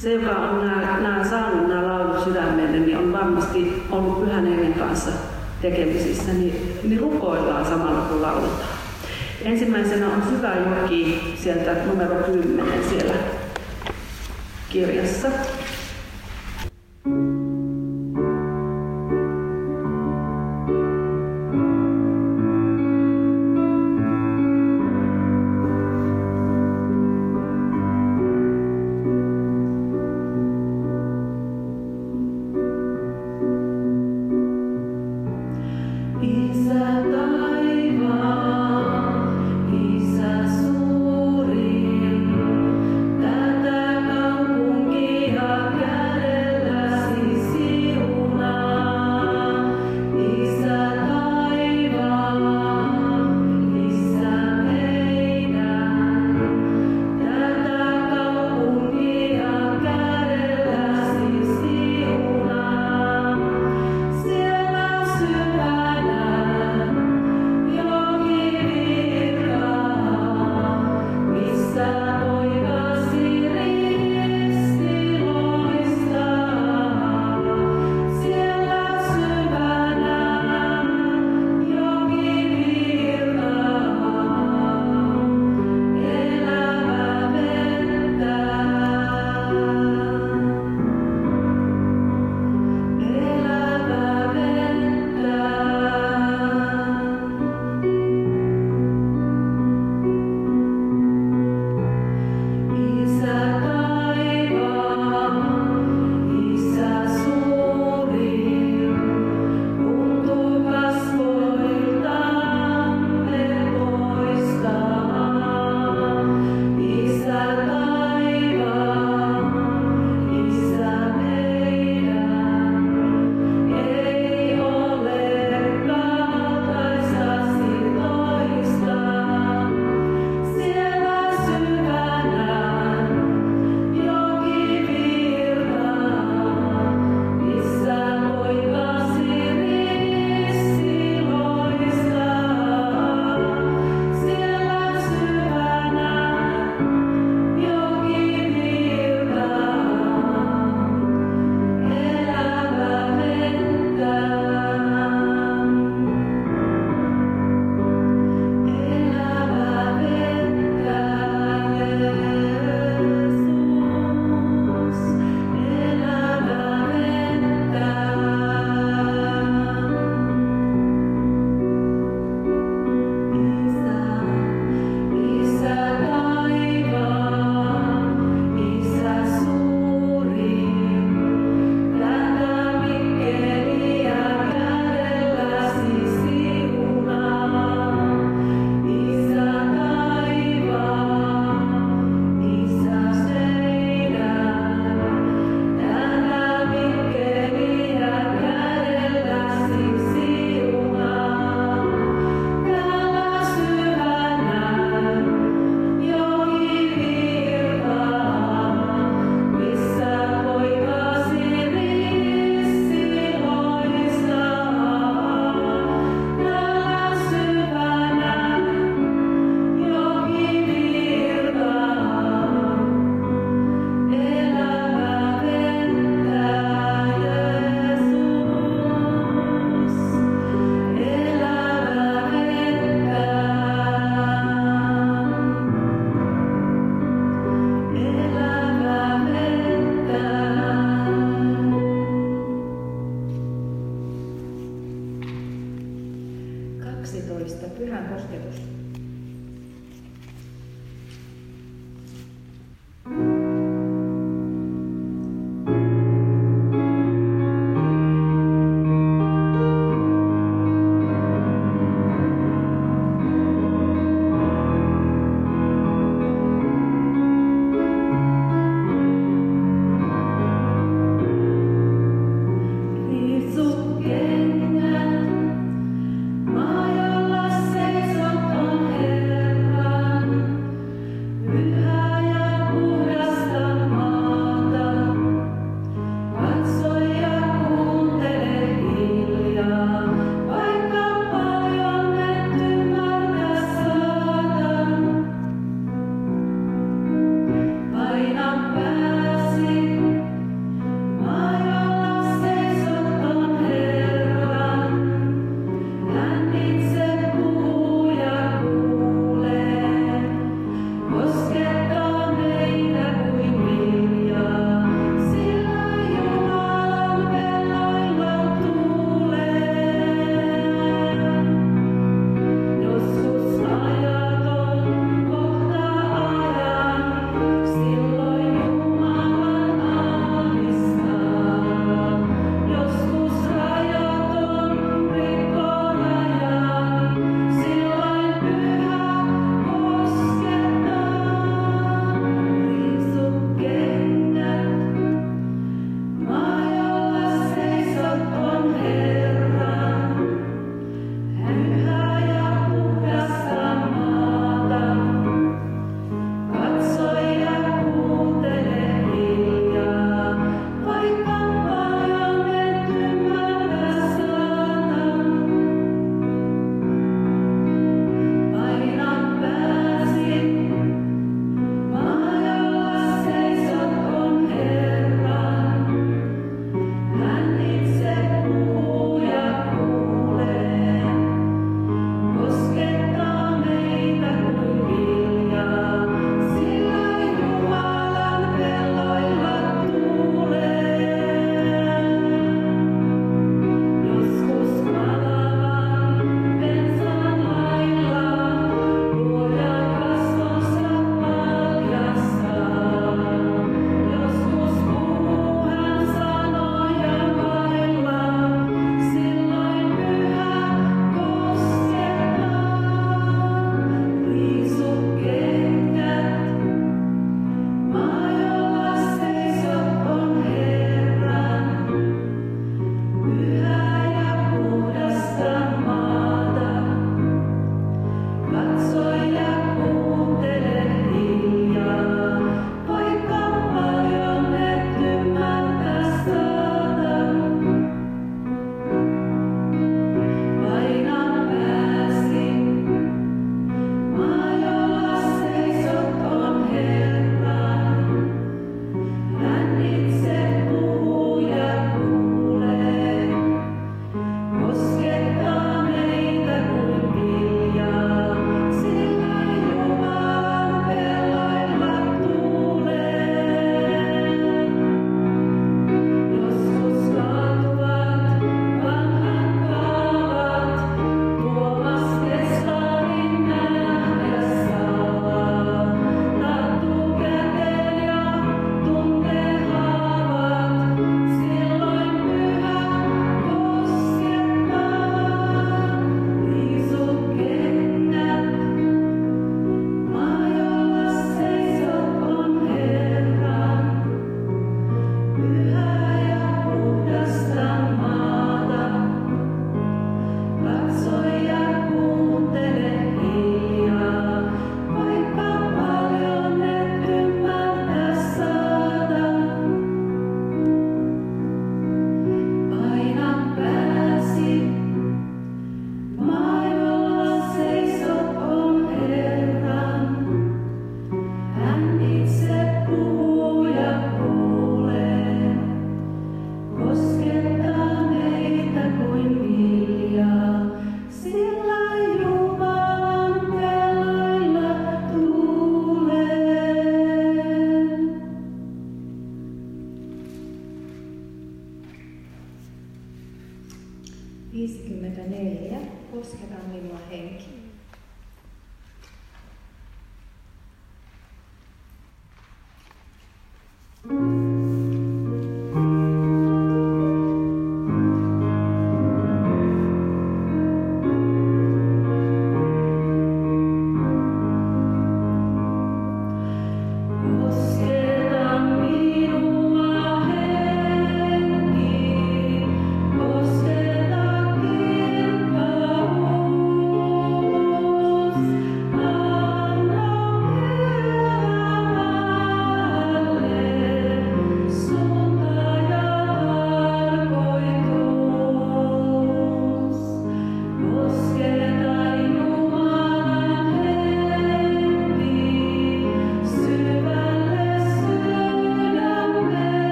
Se, joka on nämä, nämä saanut nämä laulut sydämelle, niin on varmasti ollut pyhän hengen kanssa tekemisissä, niin, niin rukoillaan samalla kun lauletaan. Ensimmäisenä on Syvä joki sieltä numero 10 siellä kirjassa.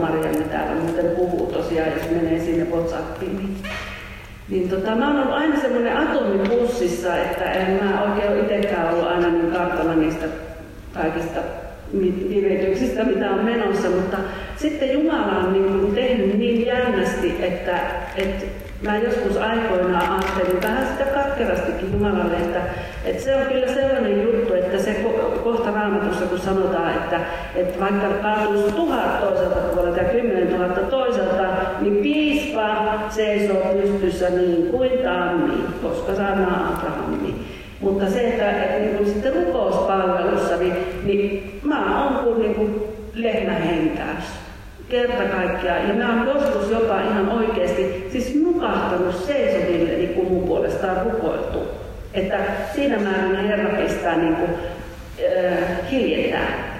Marianne täällä muuten puhuu tosiaan, jos menee sinne WhatsAppiin, niin, niin tota, mä oon ollut aina semmoinen atomipussissa, että en mä oikein ole itsekään ollut aina niin kartalla niistä kaikista virityksistä, mitä on menossa, mutta sitten Jumala on niin tehnyt niin jännästi, että, että mä joskus aikoinaan ajattelin vähän sitä katkerastikin Jumalalle, että, että se on kyllä sellainen juttu, että se kohta raamatussa kun sanotaan, että, että vaikka kaatuisi tuhat toiselta puolelta ja kymmenen tuhatta toiselta, niin piispa seisoo pystyssä niin kuin tammi, koska sana Abrahami. Mutta se, että, että niin kuin sitten rukouspalvelussa, niin, niin mä oon kuin, niin kuin lehmähenkäys kerta kaikkiaan. Ja mä oon joskus jopa ihan oikeasti siis nukahtanut seisoville, niin kuin mun puolestaan rukoiltu. Että siinä määrin Herra pistää niin kuin, äh, hiljentää.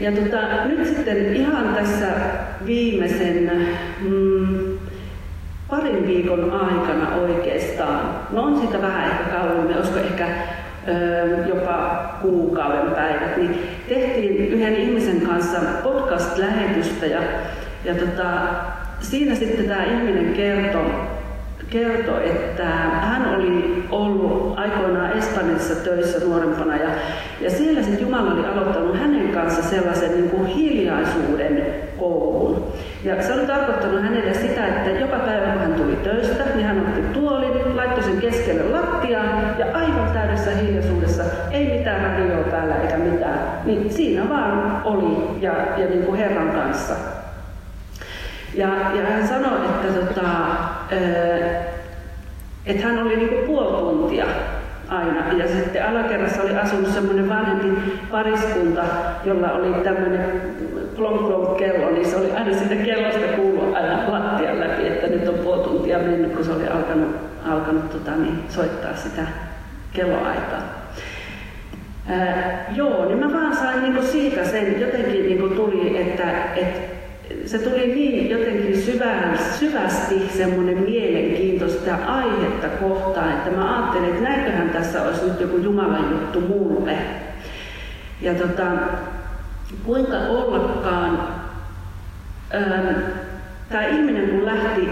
Ja tota, nyt sitten ihan tässä viimeisen mm, parin viikon aikana oikeastaan, no on siitä vähän ehkä kauemmin, olisiko ehkä jopa kuukauden päivät, niin tehtiin yhden ihmisen kanssa podcast-lähetystä ja, ja tota, siinä sitten tämä ihminen kertoi, kertoi, että hän oli ollut aikoinaan Espanjassa töissä nuorempana ja, ja siellä sitten Jumala oli aloittanut hänen kanssa sellaisen niin kuin hiljaisuuden koulun. Ja se oli tarkoittanut hänelle sitä, että joka päivä kun hän tuli töistä, niin hän otti tuolin, laittoi sen keskelle lattiaan ja aivan täydessä hiljaisuudessa, ei mitään radioa päällä eikä mitään, niin siinä vaan oli ja, ja niin kuin Herran kanssa. Ja, ja hän sanoi, että, tota, että hän oli niin kuin puoli tuntia aina. Ja sitten alakerrassa oli asunut semmoinen vanhempi pariskunta, jolla oli tämmöinen klonk klonk kello, niin se oli aina siitä kellosta kuulua aina lattian läpi, että nyt on puoli tuntia mennyt, kun se oli alkanut, alkanut tota, niin, soittaa sitä kelloaikaa. Ää, joo, niin mä vaan sain niinku siitä sen, jotenkin niinku tuli, että et, se tuli niin jotenkin syvästi semmoinen mielenkiinto sitä aihetta kohtaan, että mä ajattelin, että näinköhän tässä olisi nyt joku Jumalan juttu mulle. Ja tota, kuinka ollakaan, ähm, tämä ihminen kun lähti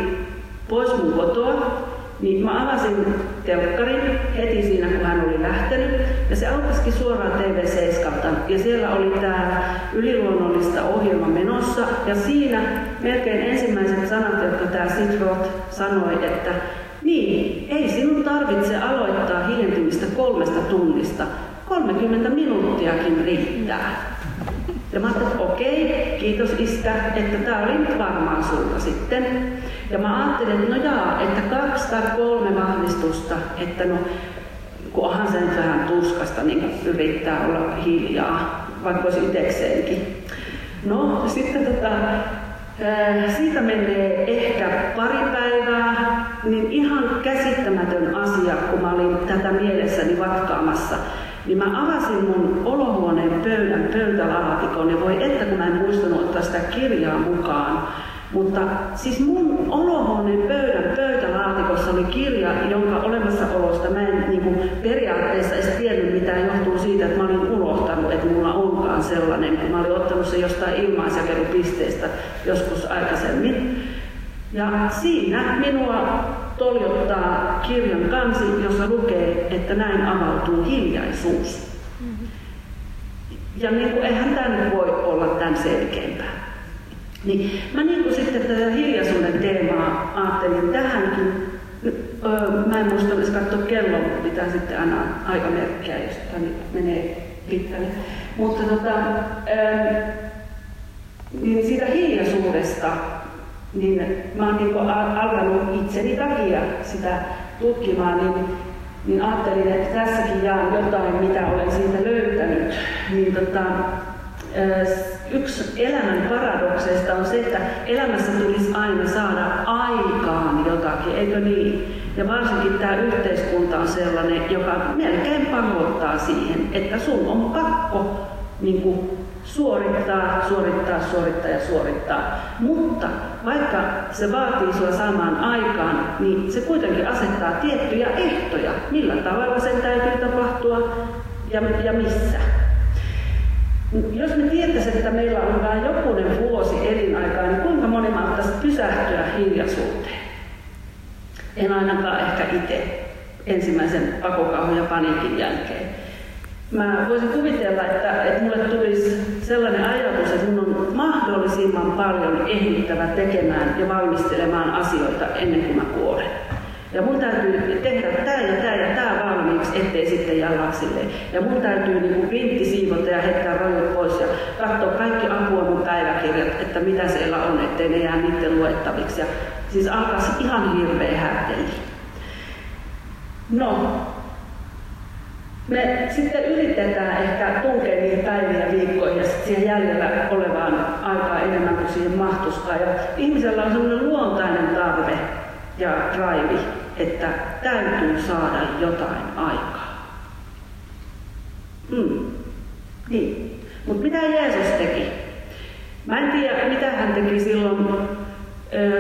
pois mun kotoa, niin mä avasin telkkarin heti siinä, kun hän oli lähtenyt. Ja se aukasikin suoraan TV7. Ja siellä oli tämä yliluonnollista ohjelma menossa. Ja siinä melkein ensimmäiset sanat, jotka tämä Sid Roth sanoi, että niin, ei sinun tarvitse aloittaa hiljentymistä kolmesta tunnista. 30 minuuttiakin riittää. Ja mä ajattelin, että okei, kiitos iskä, että tämä oli nyt varmaan sulta sitten. Ja mä ajattelin, että no jaa, että kaksi tai kolme vahvistusta, että no kun onhan se nyt vähän tuskasta, niin yrittää olla hiljaa, vaikka olisi itsekseenkin. No, sitten tota, siitä menee ehkä pari päivää, niin ihan käsittämätön asia, kun mä olin tätä mielessäni vatkaamassa niin mä avasin mun olohuoneen pöydän pöytälaatikon ja voi että kun mä en muistanut ottaa sitä kirjaa mukaan. Mutta siis mun olohuoneen pöydän pöytälaatikossa oli kirja, jonka olemassaolosta mä en niin kuin, periaatteessa edes tiennyt mitään johtuu siitä, että mä olin unohtanut, että mulla onkaan sellainen, kun mä olin ottanut se jostain ilmaisjakelupisteestä joskus aikaisemmin. Ja siinä minua toljottaa kirjan kansi, jossa lukee, että näin avautuu hiljaisuus. Ja niin kuin, eihän tämä nyt voi olla tämän selkeämpää. Niin mä niin kuin sitten tätä hiljaisuuden teemaa ajattelin tähänkin. Öö, mä en muista edes katsoa kelloa, pitää sitten aina aikamerkkiä, jos tämä menee pitkälle. Mutta tota, öö, niin siitä hiljaisuudesta niin mä oon niin alkanut itseni takia sitä tutkimaan, niin, niin ajattelin, että tässäkin jaan jotain, mitä olen siitä löytänyt. Niin tota, yksi elämän paradokseista on se, että elämässä tulisi aina saada aikaan jotakin, eikö niin? Ja varsinkin tämä yhteiskunta on sellainen, joka melkein pakottaa siihen, että sun on pakko niin kuin, suorittaa, suorittaa, suorittaa ja suorittaa. Mutta vaikka se vaatii sinua saamaan aikaan, niin se kuitenkin asettaa tiettyjä ehtoja, millä tavalla sen täytyy tapahtua ja, ja missä. Jos me tietäisimme, että meillä on vain jokunen vuosi elinaikaa, niin kuinka moni mahtaisi pysähtyä hiljaisuuteen? En ainakaan ehkä itse ensimmäisen pakokauhun ja paniikin jälkeen. Mä voisin kuvitella, että, että mulle tulisi sellainen ajatus, että mun on mahdollisimman paljon ehdittävä tekemään ja valmistelemaan asioita ennen kuin mä kuolen. Ja mun täytyy tehdä tämä ja tämä ja tämä valmiiksi, ettei sitten jallaksille. Ja mun täytyy niin printti siivota ja heittää rajut pois ja katsoa kaikki apua mun päiväkirjat, että mitä siellä on, ettei ne jää niiden luettaviksi. Ja siis alkaisi ihan hirveä härteli. No, me sitten yritetään ehkä tunkea niihin päiviin ja viikkoihin ja siihen jäljellä olevaan aikaa enemmän kuin siihen mahtuskaan. Ja ihmisellä on sellainen luontainen tarve ja drive, että täytyy saada jotain aikaa. Mm. Niin. Mutta mitä Jeesus teki? Mä en tiedä, mitä hän teki silloin,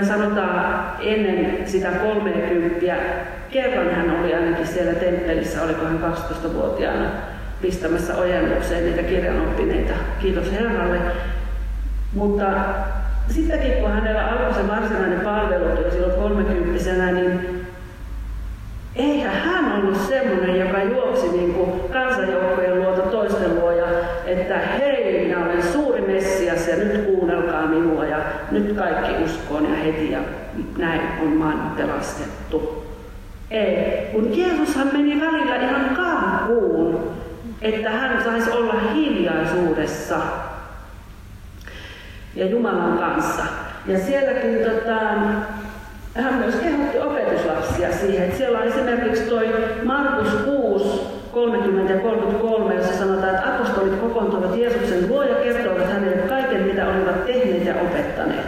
sanotaan ennen sitä 30. Kerran hän oli ainakin siellä temppelissä, oliko hän 12-vuotiaana pistämässä ojennukseen niitä kirjanoppineita. Kiitos Herralle. Mutta sittenkin kun hänellä alkoi se varsinainen palvelutyö silloin kolmekymppisenä, niin eihän hän ollut semmoinen, joka juoksi niin kuin kansanjoukkojen luota toisten luo ja että hei, minä olen suuri Messias ja nyt kuunnelkaa minua ja nyt kaikki uskoon ja heti ja näin on maailma pelastettu. Ei, kun Jeesushan meni välillä ihan karkuun, että hän saisi olla hiljaisuudessa ja Jumalan kanssa. Ja sielläkin tota, hän myös kehotti opetuslapsia siihen, että siellä on esimerkiksi toi Markus 6, 30 ja 33, jossa sanotaan, että apostolit kokoontuivat Jeesuksen luo ja kertoivat hänelle kaiken, mitä olivat tehneet ja opettaneet.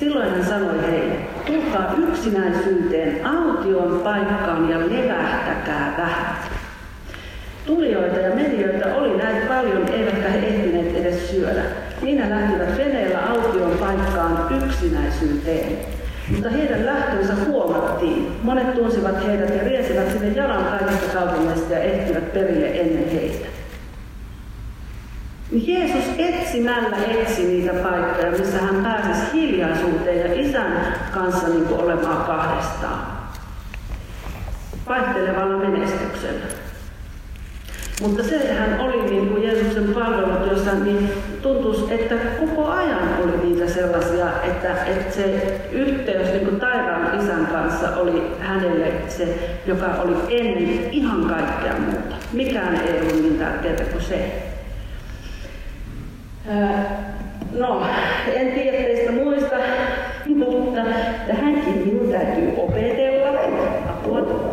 Silloin hän sanoi heille, tulkaa yksinäisyyteen, aution paikkaan ja levähtäkää vähän. Tulijoita ja menijöitä oli näin paljon, eivätkä he ehtineet edes syödä. Minä lähtivät veneellä aution paikkaan yksinäisyyteen. Mutta heidän lähtönsä huomattiin. Monet tunsivat heidät ja riesivät sinne jalan kaikista kaupungeista ja ehtivät perille ennen heitä. Jeesus etsimällä etsi niitä paikkoja, missä hän pääsisi hiljaisuuteen ja isän kanssa niin kuin olemaan kahdestaan. Vaihtelevalla menestyksellä. Mutta sehän oli niin kuin Jeesuksen palvelutyössä, niin tuntuisi, että koko ajan oli niitä sellaisia, että, että se yhteys niin kuin taivaan isän kanssa oli hänelle se, joka oli ennen ihan kaikkea muuta. Mikään ei ollut niin tärkeää kuin se. No, en tiedä teistä muista, mutta tähänkin minun täytyy opetella. Apua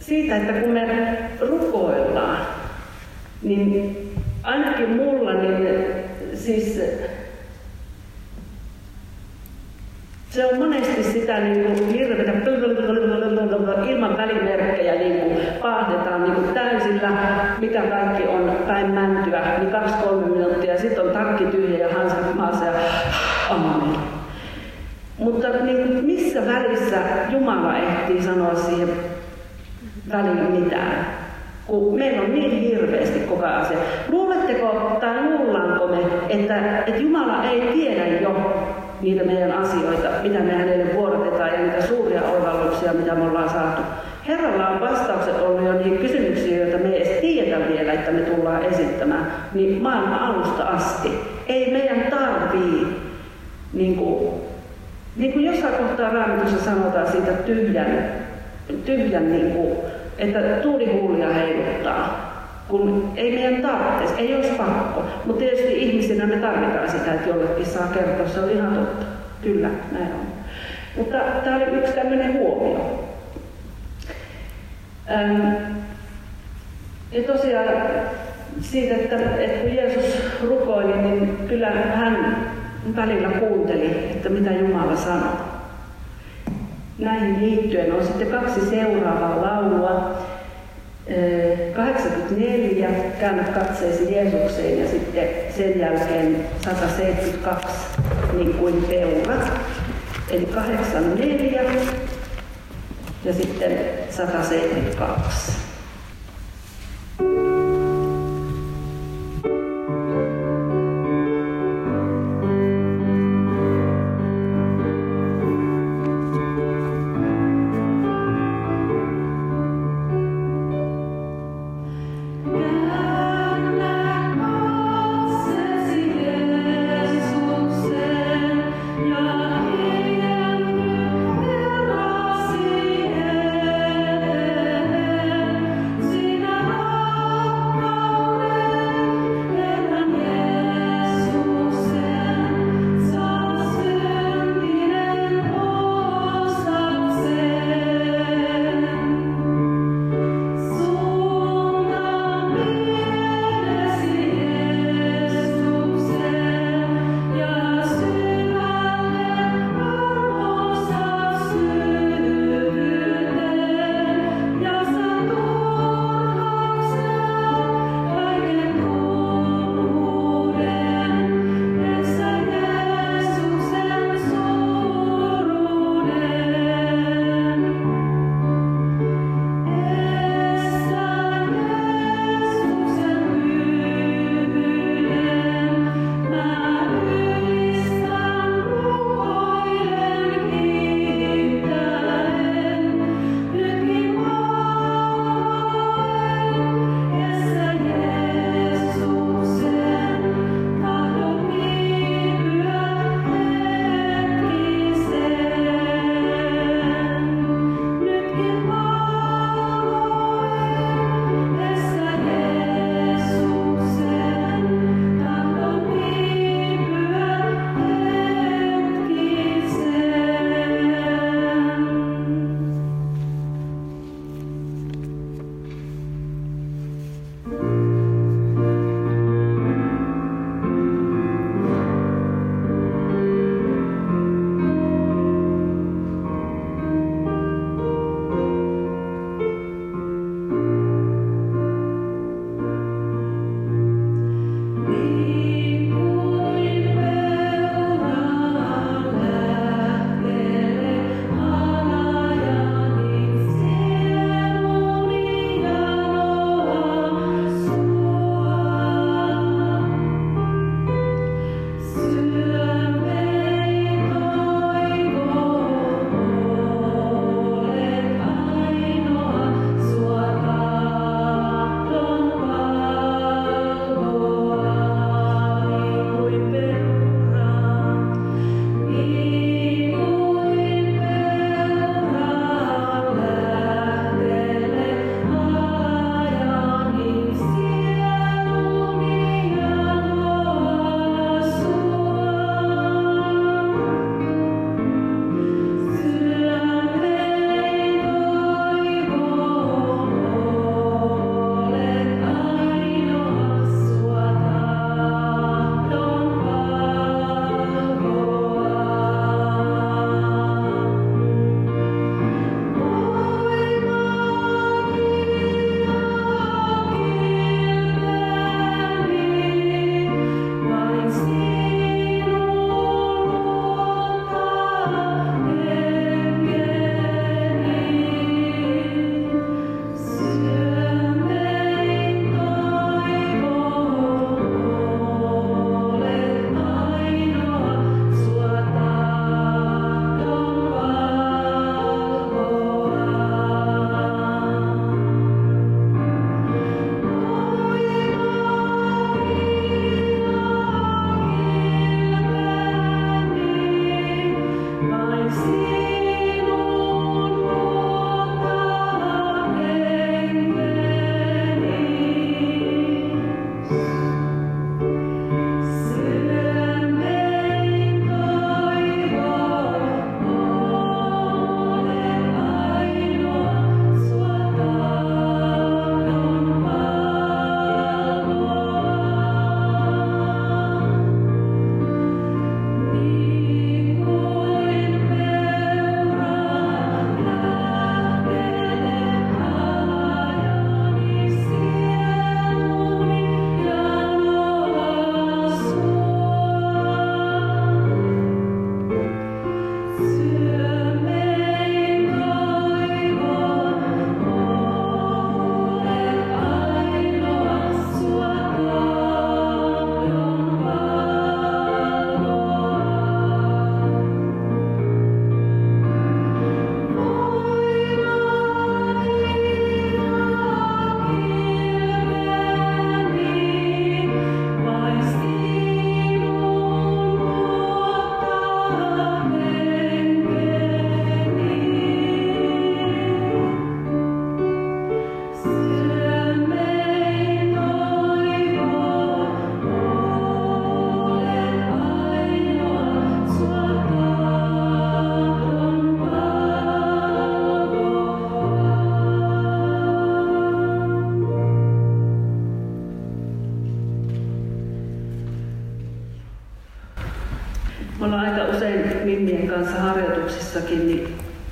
siitä, että kun me rukoillaan, niin ainakin mulla, niin siis se on monesti sitä niin kuin hirveätä ilman välimerkkejä niin kuin paahdetaan niin kuin täysillä, mikä kaikki on päin mäntyä, niin kaksi-kolme minuuttia, sitten on takki tyhjä ja hanskat maassa ja amen. Mutta niin missä välissä Jumala ehtii sanoa siihen väliin mitään? Kun meillä on niin hirveästi koko asia. Luuletteko tai luullaanko me, että, että Jumala ei tiedä jo niitä meidän asioita, mitä me hänelle vuorotetaan ja niitä suuria oivalluksia, mitä me ollaan saatu. Herralla on vastaukset ollut jo niihin kysymyksiin, joita me ei edes vielä, että me tullaan esittämään, niin maailman alusta asti. Ei meidän tarvii niin kuin, niin kuin jossain kohtaa raamatussa sanotaan siitä tyhjän, tyhjän niin kuin, että tuulihuulia heiluttaa. Kun ei meidän tarvitse, ei olisi pakko. Mutta tietysti ihmisinä me tarvitaan sitä, että jollekin saa kertoa, se on ihan totta. Kyllä, näin on. Mutta tämä oli yksi tämmöinen huomio. Ähm, ja tosiaan siitä, että, että kun Jeesus rukoili, niin kyllä hän välillä kuunteli, että mitä Jumala sanoo. Näihin liittyen on sitten kaksi seuraavaa laulua. 80 84, käännä katseesi Jeesukseen ja sitten sen jälkeen 172, niin kuin peurat. Eli 84 ja sitten 172.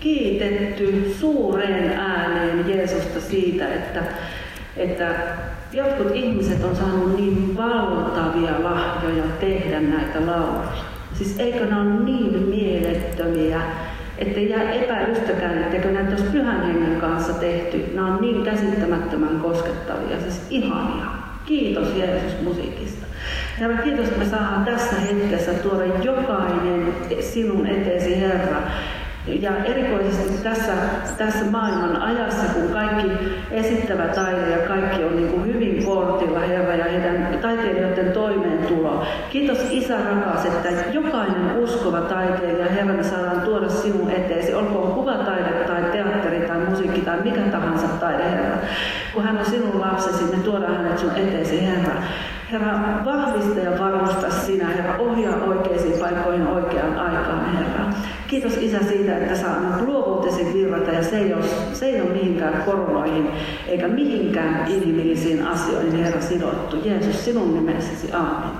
kiitetty suureen ääneen Jeesusta siitä, että, että jotkut ihmiset on saanut niin valtavia lahjoja tehdä näitä lauluja. Siis eikö ne ole niin mielettömiä, ettei jää epäilystäkään, etteikö näitä olisi pyhän hengen kanssa tehty. Nämä on niin käsittämättömän koskettavia, siis ihania. Kiitos Jeesus musiikista. Herra, kiitos, että me saadaan tässä hetkessä tuoda jokainen sinun eteesi, Herra, ja erikoisesti tässä, tässä maailman ajassa, kun kaikki esittävä taide ja kaikki on niin kuin hyvin kortilla, Herra, ja heidän taiteilijoiden toimeentulo. Kiitos Isä rakas, että jokainen uskova taiteilija, Herra, me saadaan tuoda sinun eteesi, olkoon kuvataide tai teatteri tai musiikki tai mikä tahansa taide, Herra. Kun hän on sinun lapsesi, me tuodaan hänet sun eteesi, Herra. Herra, vahvista ja varusta sinä, Herra, ohjaa oikeisiin paikkoihin oikeaan aikaan, Herra. Kiitos Isä siitä, että saa annat luovuutesi virrata ja se ei, ole, se ei ole mihinkään koronoihin eikä mihinkään inhimillisiin asioihin, Herra, sidottu. Jeesus, sinun nimessäsi, aamen.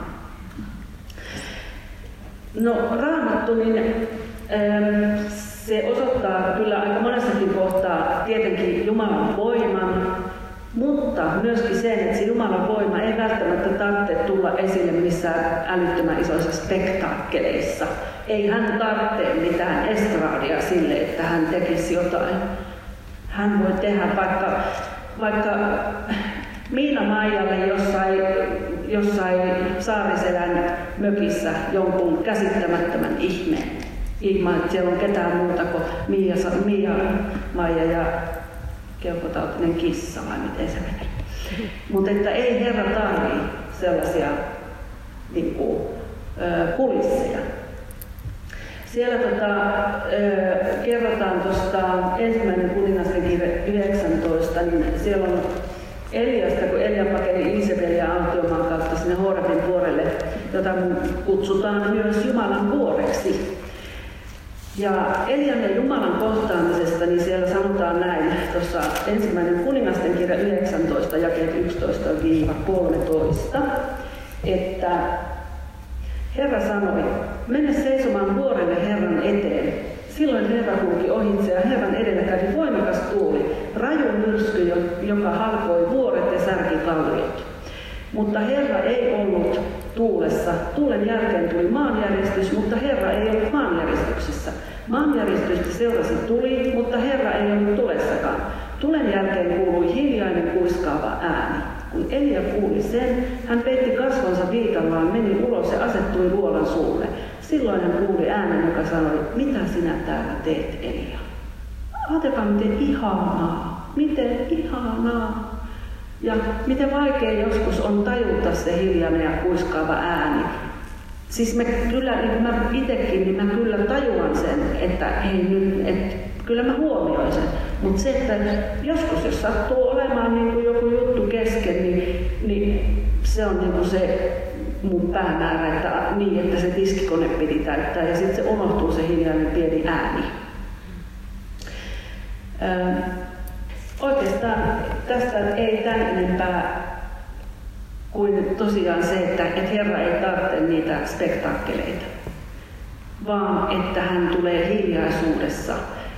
No, raamattu, niin ähm, se osoittaa kyllä aika monessakin kohtaa tietenkin Jumalan voiman, mutta myöskin sen, että se Jumalan voima ei välttämättä tarvitse tulla esille missään älyttömän isoissa spektaakkeleissa. Ei hän tarvitse mitään estraadia sille, että hän tekisi jotain. Hän voi tehdä vaikka, vaikka Miina Maijalle jossain, jossain Saariselän mökissä jonkun käsittämättömän ihmeen. Ilman, että siellä on ketään muuta kuin Mia, Mia Maija ja keuhkotautinen kissa vai miten se menee. Mutta että ei Herra tarvii sellaisia niin kuin, kulisseja. Siellä tota, kerrotaan tuosta ensimmäinen kuningasten kirja 19, niin siellä on Eliasta, kun Elia pakeni Isabel ja Autiomaan kautta sinne Horebin vuorelle, jota kutsutaan myös Jumalan vuoreksi. Ja Elian ja Jumalan kohtaamisesta, niin siellä sanotaan näin, tuossa ensimmäinen kuningasten kirja 19, jakeet 11-13, että Herra sanoi, mene seisomaan vuorelle Herran eteen. Silloin Herra kulki ohitse ja Herran edellä kävi voimakas tuuli, raju myrsky, joka halkoi vuoret ja särki kalliot. Mutta Herra ei ollut tuulessa. Tuulen jälkeen tuli maanjäristys, mutta Herra ei ollut maanjäristyksessä. Maanjäristystä seurasi tuli, mutta Herra ei ollut tulessakaan. Tulen jälkeen kuului hiljainen kuiskaava ääni. Kun Elia kuuli sen, hän peitti kasvonsa viitallaan, meni ulos ja asettui luolan suulle. Silloin hän kuuli äänen, joka sanoi, mitä sinä täällä teet, Elia? Ajatelkaa, miten ihanaa, miten ihanaa. Ja miten vaikea joskus on tajuta se hiljainen ja kuiskaava ääni. Siis me kyllä, niin mä itsekin, niin mä kyllä tajuan sen, että hei nyt, että kyllä mä huomioin sen. Mutta se, että joskus jos sattuu olemaan niin kuin joku juttu kesken, niin, niin se on niin kuin se mun päämäärä, että niin, että se tiskikone piti täyttää ja sitten se unohtuu se hiljainen pieni ääni. Öö, oikeastaan tästä ei tämän enempää kuin tosiaan se, että, että Herra ei tarvitse niitä spektaakkeleita, vaan että hän tulee hiljaisuudessa.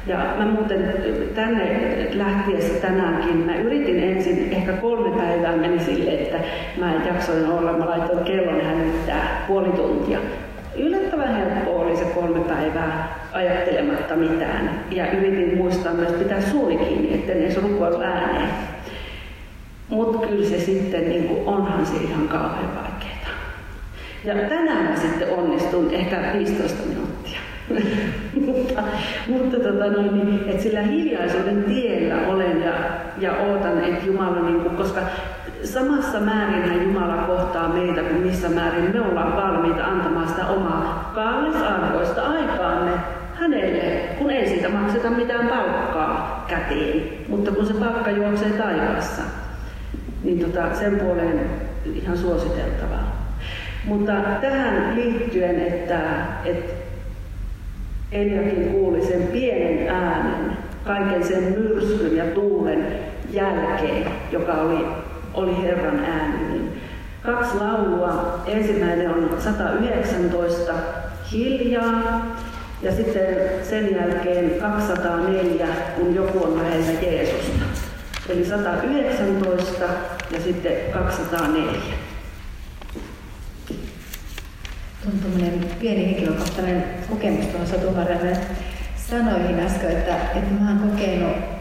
Ja mä muuten tänne lähtiessä tänäänkin, mä yritin ensin, ehkä kolme päivää meni sille, että mä en jaksoin olla, mä laitoin kellon hälyttää puoli tuntia. Yllättävän helppo oli se kolme päivää ajattelematta mitään. Ja yritin muistaa myös pitää suuri kiinni, etten edes rukoilu ääneen. Mutta kyllä se sitten, niin kuin, onhan se ihan kauhean vaikeaa. Ja tänään mä sitten onnistun ehkä 15 minuuttia. mutta mutta tota noin, niin, että sillä hiljaisuuden tiellä olen ja, ja ootan, että Jumala, niin kuin, koska samassa määrin Jumala kohtaa meitä kuin missä määrin me ollaan valmiita antamaan sitä omaa kallisarvoista aikaamme hänelle, kun ei siitä makseta mitään palkkaa käteen, mutta kun se palkka juoksee taivaassa, niin tota, sen puoleen ihan suositeltavaa. Mutta tähän liittyen, että, että Eliakin kuuli sen pienen äänen, kaiken sen myrskyn ja tuulen jälkeen, joka oli, oli Herran ääni, niin kaksi laulua. Ensimmäinen on 119, hiljaa, Ja sitten sen jälkeen 204, kun joku on lähellä Jeesusta. Eli 119 ja sitten 204. Tuon pieni henkilökohtainen kokemus tuohon Satumarjalle sanoihin äsken, että, että mä oon kokenut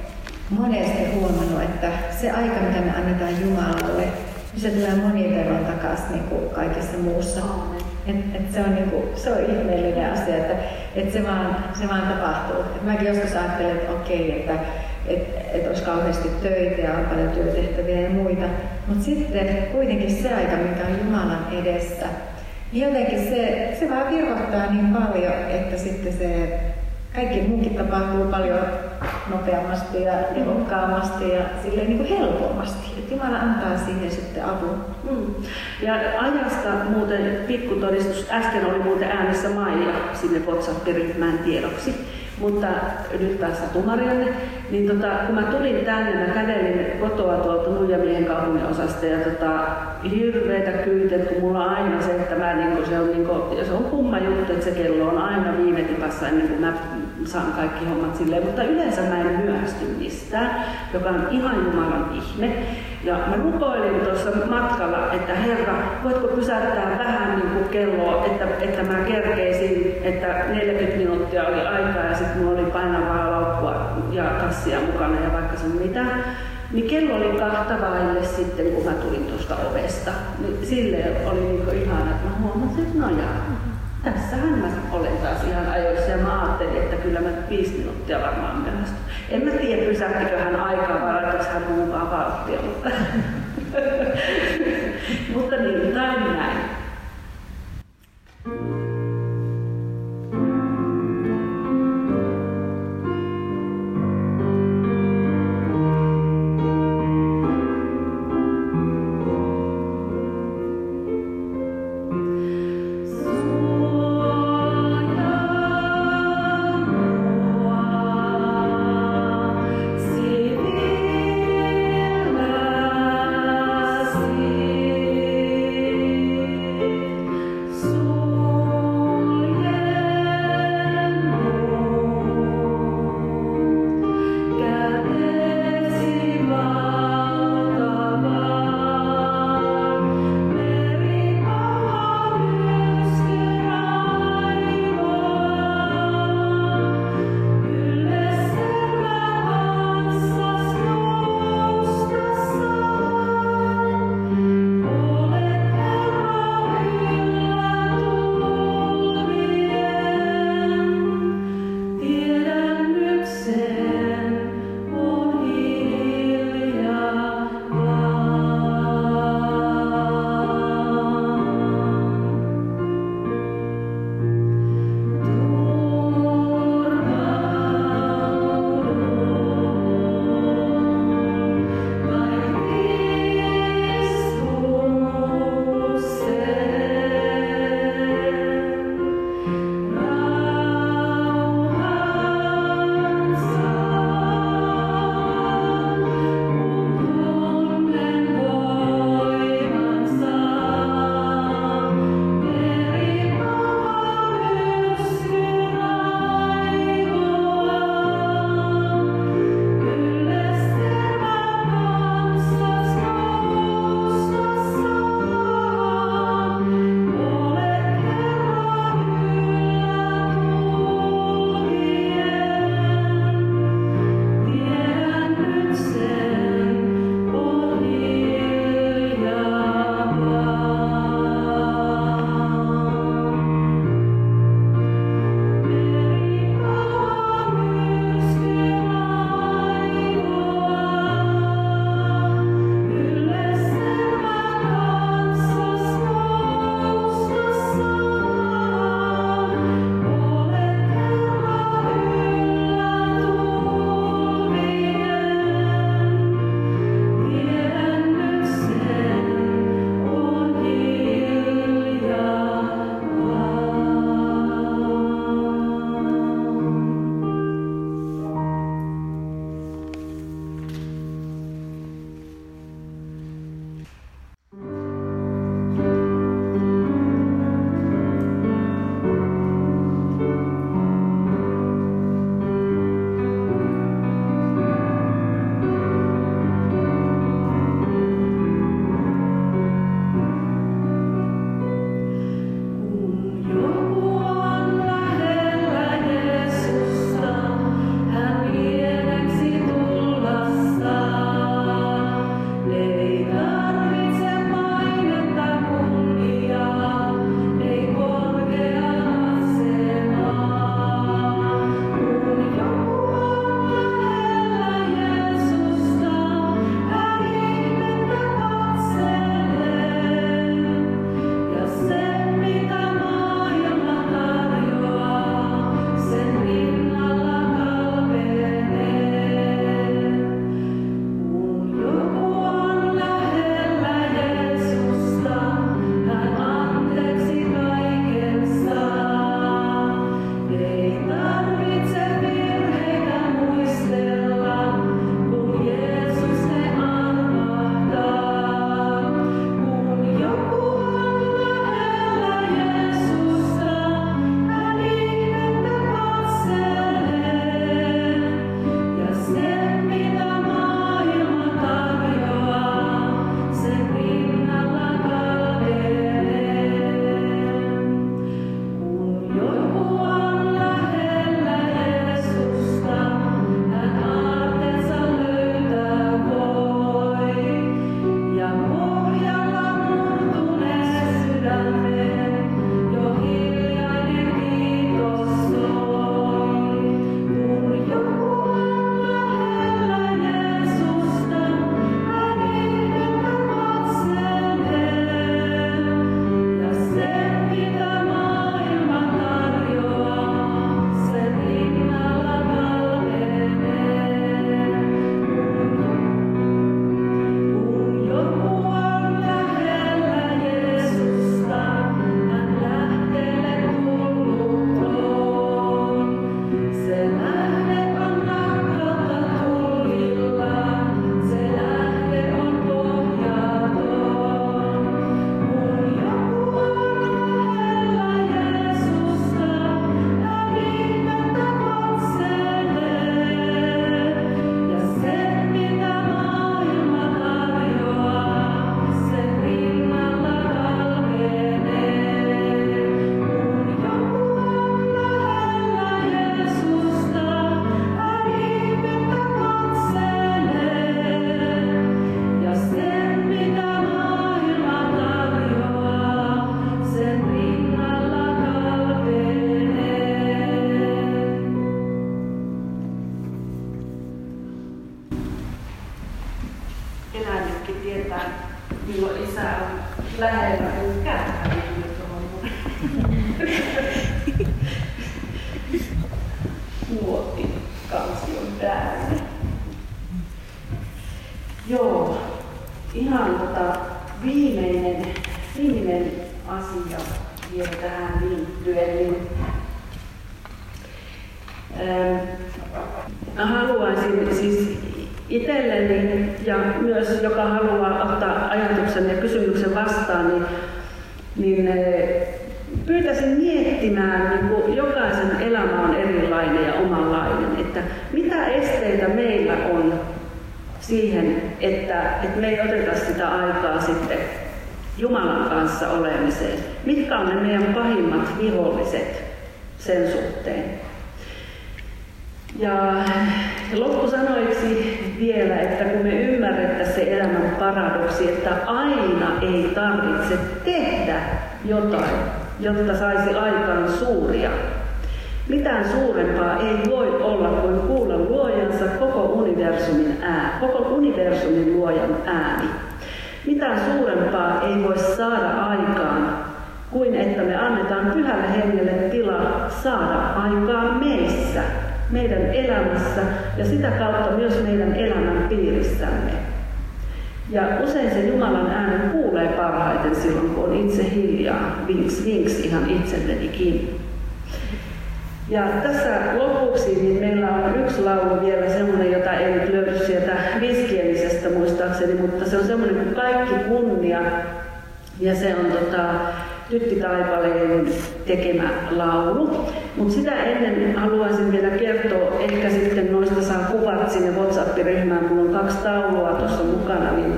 monesti huomannut, että se aika, mitä me annetaan Jumalalle, niin se tulee monin verran takaisin niin kuin kaikessa muussa. Et, et se, on niinku, se on ihmeellinen asia, että et se, vaan, se vaan tapahtuu. Et mäkin joskus ajattelen, että okei, että et, et olisi kauheasti töitä ja on paljon työtehtäviä ja muita. Mutta sitten kuitenkin se aika, mikä on Jumalan edessä, niin jotenkin se, se vaan virvoittaa niin paljon, että sitten se kaikki muukin tapahtuu paljon nopeammasti ja tehokkaamasti ja silleen niin kuin helpommasti. Että Jumala antaa siihen sitten avun. Mm. Ja ajasta muuten pikkutodistus, äsken oli muuten äänessä Maija sinne WhatsApp-ryhmään tiedoksi mutta nyt taas Satumarjalle, niin tota, kun mä tulin tänne, mä kävelin kotoa tuolta Nuijamiehen kaupungin osasta ja tota, hirveitä kyytet, kun mulla on aina se, että mä, niin se, on, niin kuin, se on kumma juttu, että se kello on aina viime tipassa ennen kuin mä saan kaikki hommat silleen, mutta yleensä mä en myöhästy mistään, joka on ihan Jumalan ihme. Ja mä rukoilin tuossa matkalla, että Herra, voitko pysäyttää vähän niin kuin kelloa, että, että mä kerkeisin, että 40 minuuttia oli aikaa ja sitten mulla oli painavaa laukkua ja kassia mukana ja vaikka se mitä. Niin kello oli kahta vaille sitten, kun mä tulin tuosta ovesta. Niin silleen oli niin ihana, että mä huomasin, että no jaa, tässähän mä olen taas ihan ajoissa ja mä ajattelin, että kyllä mä viisi minuuttia varmaan myöhästyn. En mä tiedä, pysähtikö hän aikaa vai laitaisi hän vauhtia, mutta, mutta pyytäisin miettimään, niin kuin jokaisen elämä on erilainen ja omanlainen, että mitä esteitä meillä on siihen, että, että me ei oteta sitä aikaa sitten Jumalan kanssa olemiseen. Mitkä on ne meidän pahimmat viholliset sen suhteen? Ja loppusanoiksi vielä, että kun me ymmärrettäisiin se elämän paradoksi, että aina ei tarvitse tehdä jotain, jotta saisi aikaan suuria. Mitään suurempaa ei voi olla kuin kuulla luojansa koko universumin ää, koko universumin luojan ääni. Mitään suurempaa ei voi saada aikaan kuin että me annetaan pyhälle hengelle tila saada aikaan meissä, meidän elämässä ja sitä kautta myös meidän elämän piirissämme. Ja usein se Jumalan äänen kuulee parhaiten silloin, kun on itse hiljaa, vinks vinks ihan itsellenikin. Ja tässä lopuksi niin meillä on yksi laulu vielä semmoinen, jota ei nyt löydy sieltä viskielisestä muistaakseni, mutta se on semmoinen kuin Kaikki kunnia. Ja se on tota, Tytti Taipaleen tekemä laulu. Mutta sitä ennen haluaisin vielä kertoa, ehkä sitten noista saa kuvat sinne WhatsApp-ryhmään, mulla on kaksi taulua tuossa mukana, niin,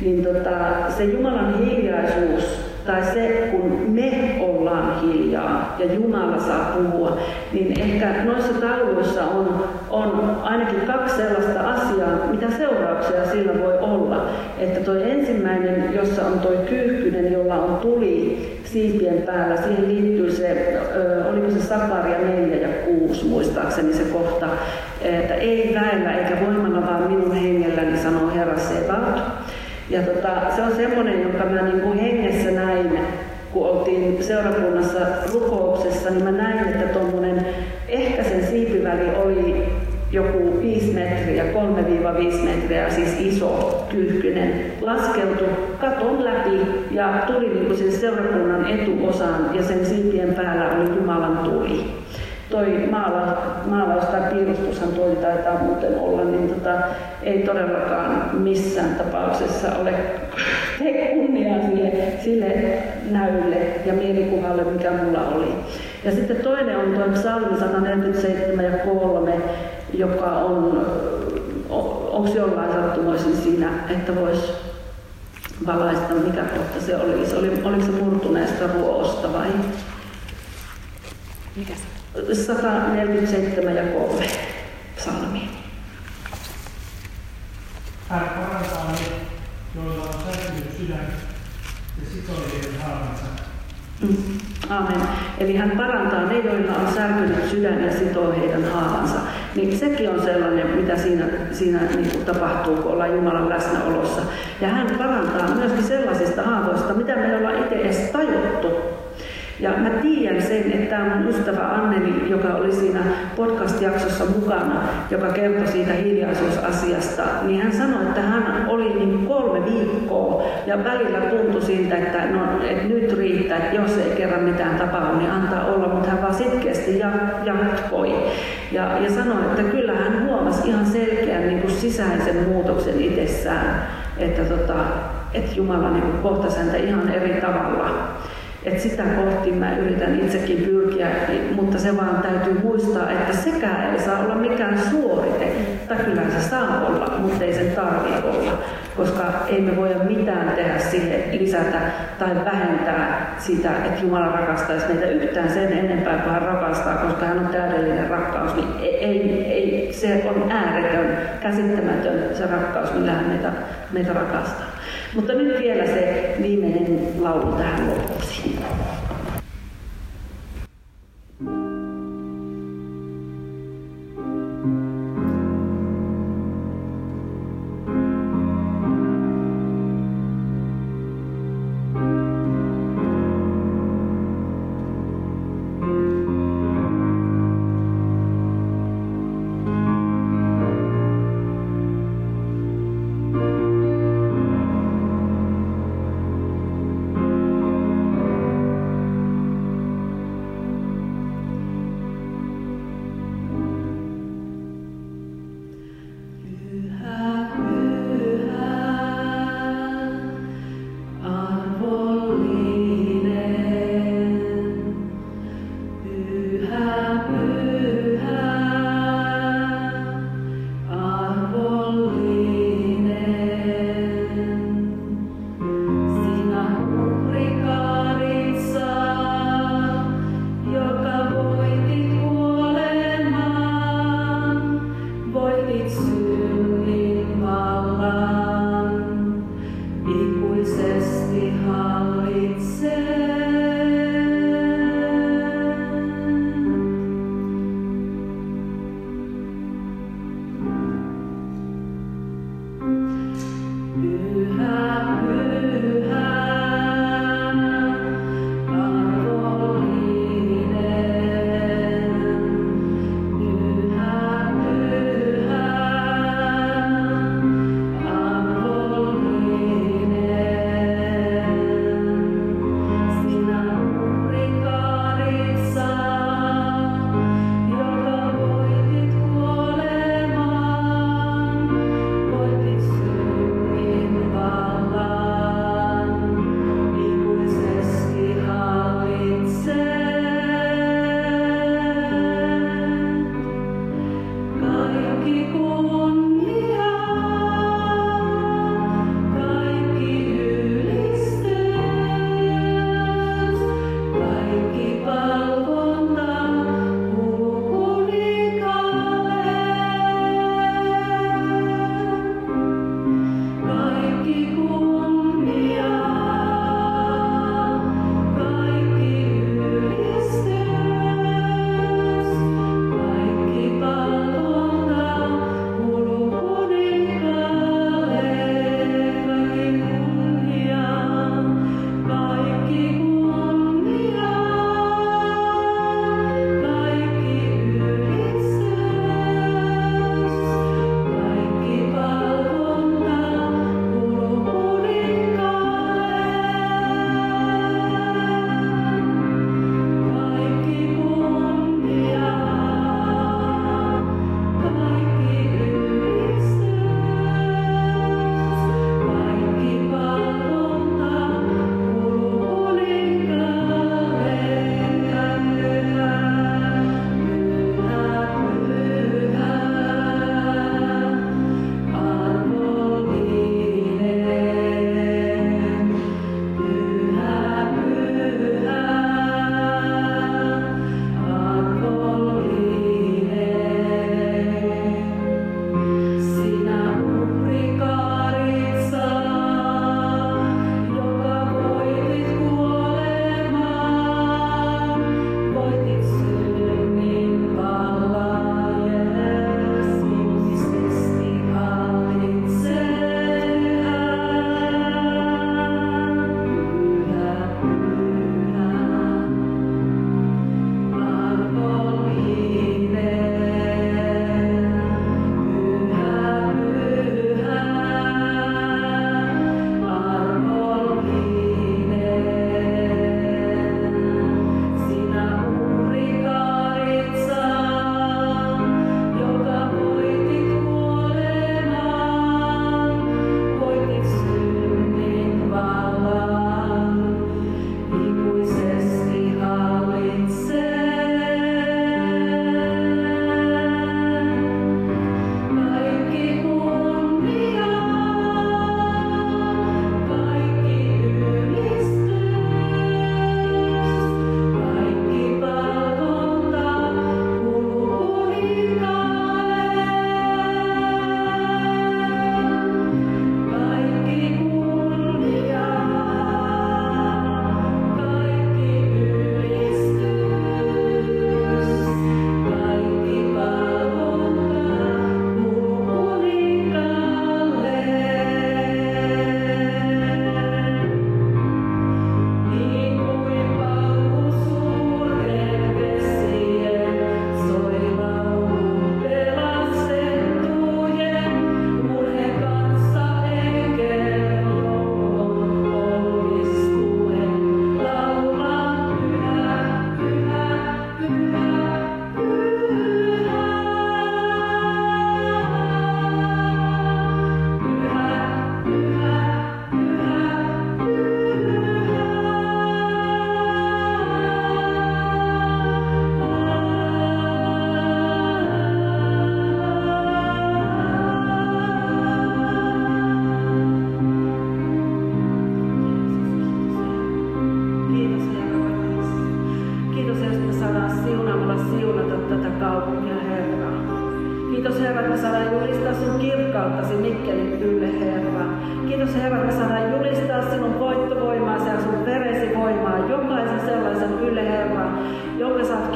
niin tota, se Jumalan hiljaisuus tai se, kun me ollaan hiljaa ja Jumala saa puhua, niin ehkä noissa tauluissa on, on ainakin kaksi sellaista asiaa, mitä seurauksia sillä voi olla. Että toi ensimmäinen, jossa on toi kyyhkynen, jolla on tuli siipien päällä, siihen liittyy se, oliko se Sakaria 4 ja 6 muistaakseni se kohta, että ei väellä eikä voimalla vaan minun hengelläni, sanoo Herra Sebaot. Ja tota, se on semmoinen, jonka mä niin kuin hengessä näin, kun oltiin seurakunnassa rukouksessa, niin mä näin, että tuommoinen, ehkä sen siipiväli oli joku 5 metriä, 3-5 metriä, siis iso, kyyhkynen, laskeutui katon läpi ja tuli niin kuin sen seurakunnan etuosaan ja sen siipien päällä oli Jumalan tuli toi maala, maalaus tai piirustushan toi taitaa muuten olla, niin tota, ei todellakaan missään tapauksessa ole tee kunniaa sille, sille näylle ja mielikuvalle, mikä mulla oli. Ja sitten toinen on tuo psalmi 147 ja 3, joka on, onko jollain sattumoisin siinä, että voisi valaista, mikä kohta se oli. Se oli oliko se murtuneesta ruoasta vai? Mikä se? 147 ja 3 psalmi. Hän parantaa ne, joilla on särkynyt sydän ja sitoo heidän haavansa. Mm. Amen. Eli hän parantaa ne, joilla on särkynyt sydän ja sitoo heidän haavansa. Niin sekin on sellainen, mitä siinä, siinä niin kuin tapahtuu, kun ollaan Jumalan läsnäolossa. Ja hän parantaa myöskin sellaisista haavoista, mitä me ei olla itse edes tajuttu. Ja mä tiedän sen, että tämä mun ystävä Anneli, joka oli siinä podcast-jaksossa mukana, joka kertoi siitä hiljaisuusasiasta, niin hän sanoi, että hän oli niin kolme viikkoa ja välillä tuntui siltä, että, no, että nyt riittää, että jos ei kerran mitään tapahdu, niin antaa olla, mutta hän vaan sitkeästi jatkoi. Ja, ja sanoi, että kyllä hän huomasi ihan selkeän niin kuin sisäisen muutoksen itsessään, että, tota, että Jumala niin kohtasi häntä ihan eri tavalla. Et sitä kohti mä yritän itsekin pyrkiä, mutta se vaan täytyy muistaa, että sekään ei saa olla mikään suorite. Tai kyllä se saa olla, mutta ei sen tarvitse olla. Koska ei me voida mitään tehdä sille lisätä tai vähentää sitä, että Jumala rakastaisi meitä yhtään sen enempää kuin hän rakastaa, koska hän on täydellinen rakkaus. Niin ei, ei, se on ääretön, käsittämätön se rakkaus, millä hän meitä, meitä rakastaa. Mutta nyt vielä se viimeinen laulu tähän loppuun.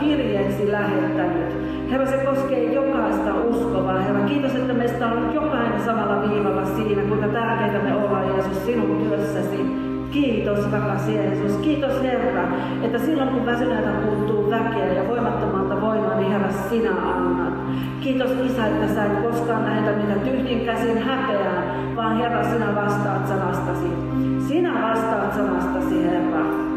Kirjeeksi lähettänyt. Herra, se koskee jokaista uskovaa. Herra, kiitos, että meistä on jokainen samalla viivalla siinä, kuinka tärkeitä me ollaan, Jeesus, sinun työssäsi. Kiitos rakas Jeesus. Kiitos Herra, että silloin kun väsyneeltä puuttuu väkeä ja voimattomalta voimaa, niin Herra sinä annat. Kiitos Isä, että sä et koskaan lähetä niitä tyhjin käsin häpeään, vaan Herra sinä vastaat sanastasi. Sinä vastaat sanastasi Herra.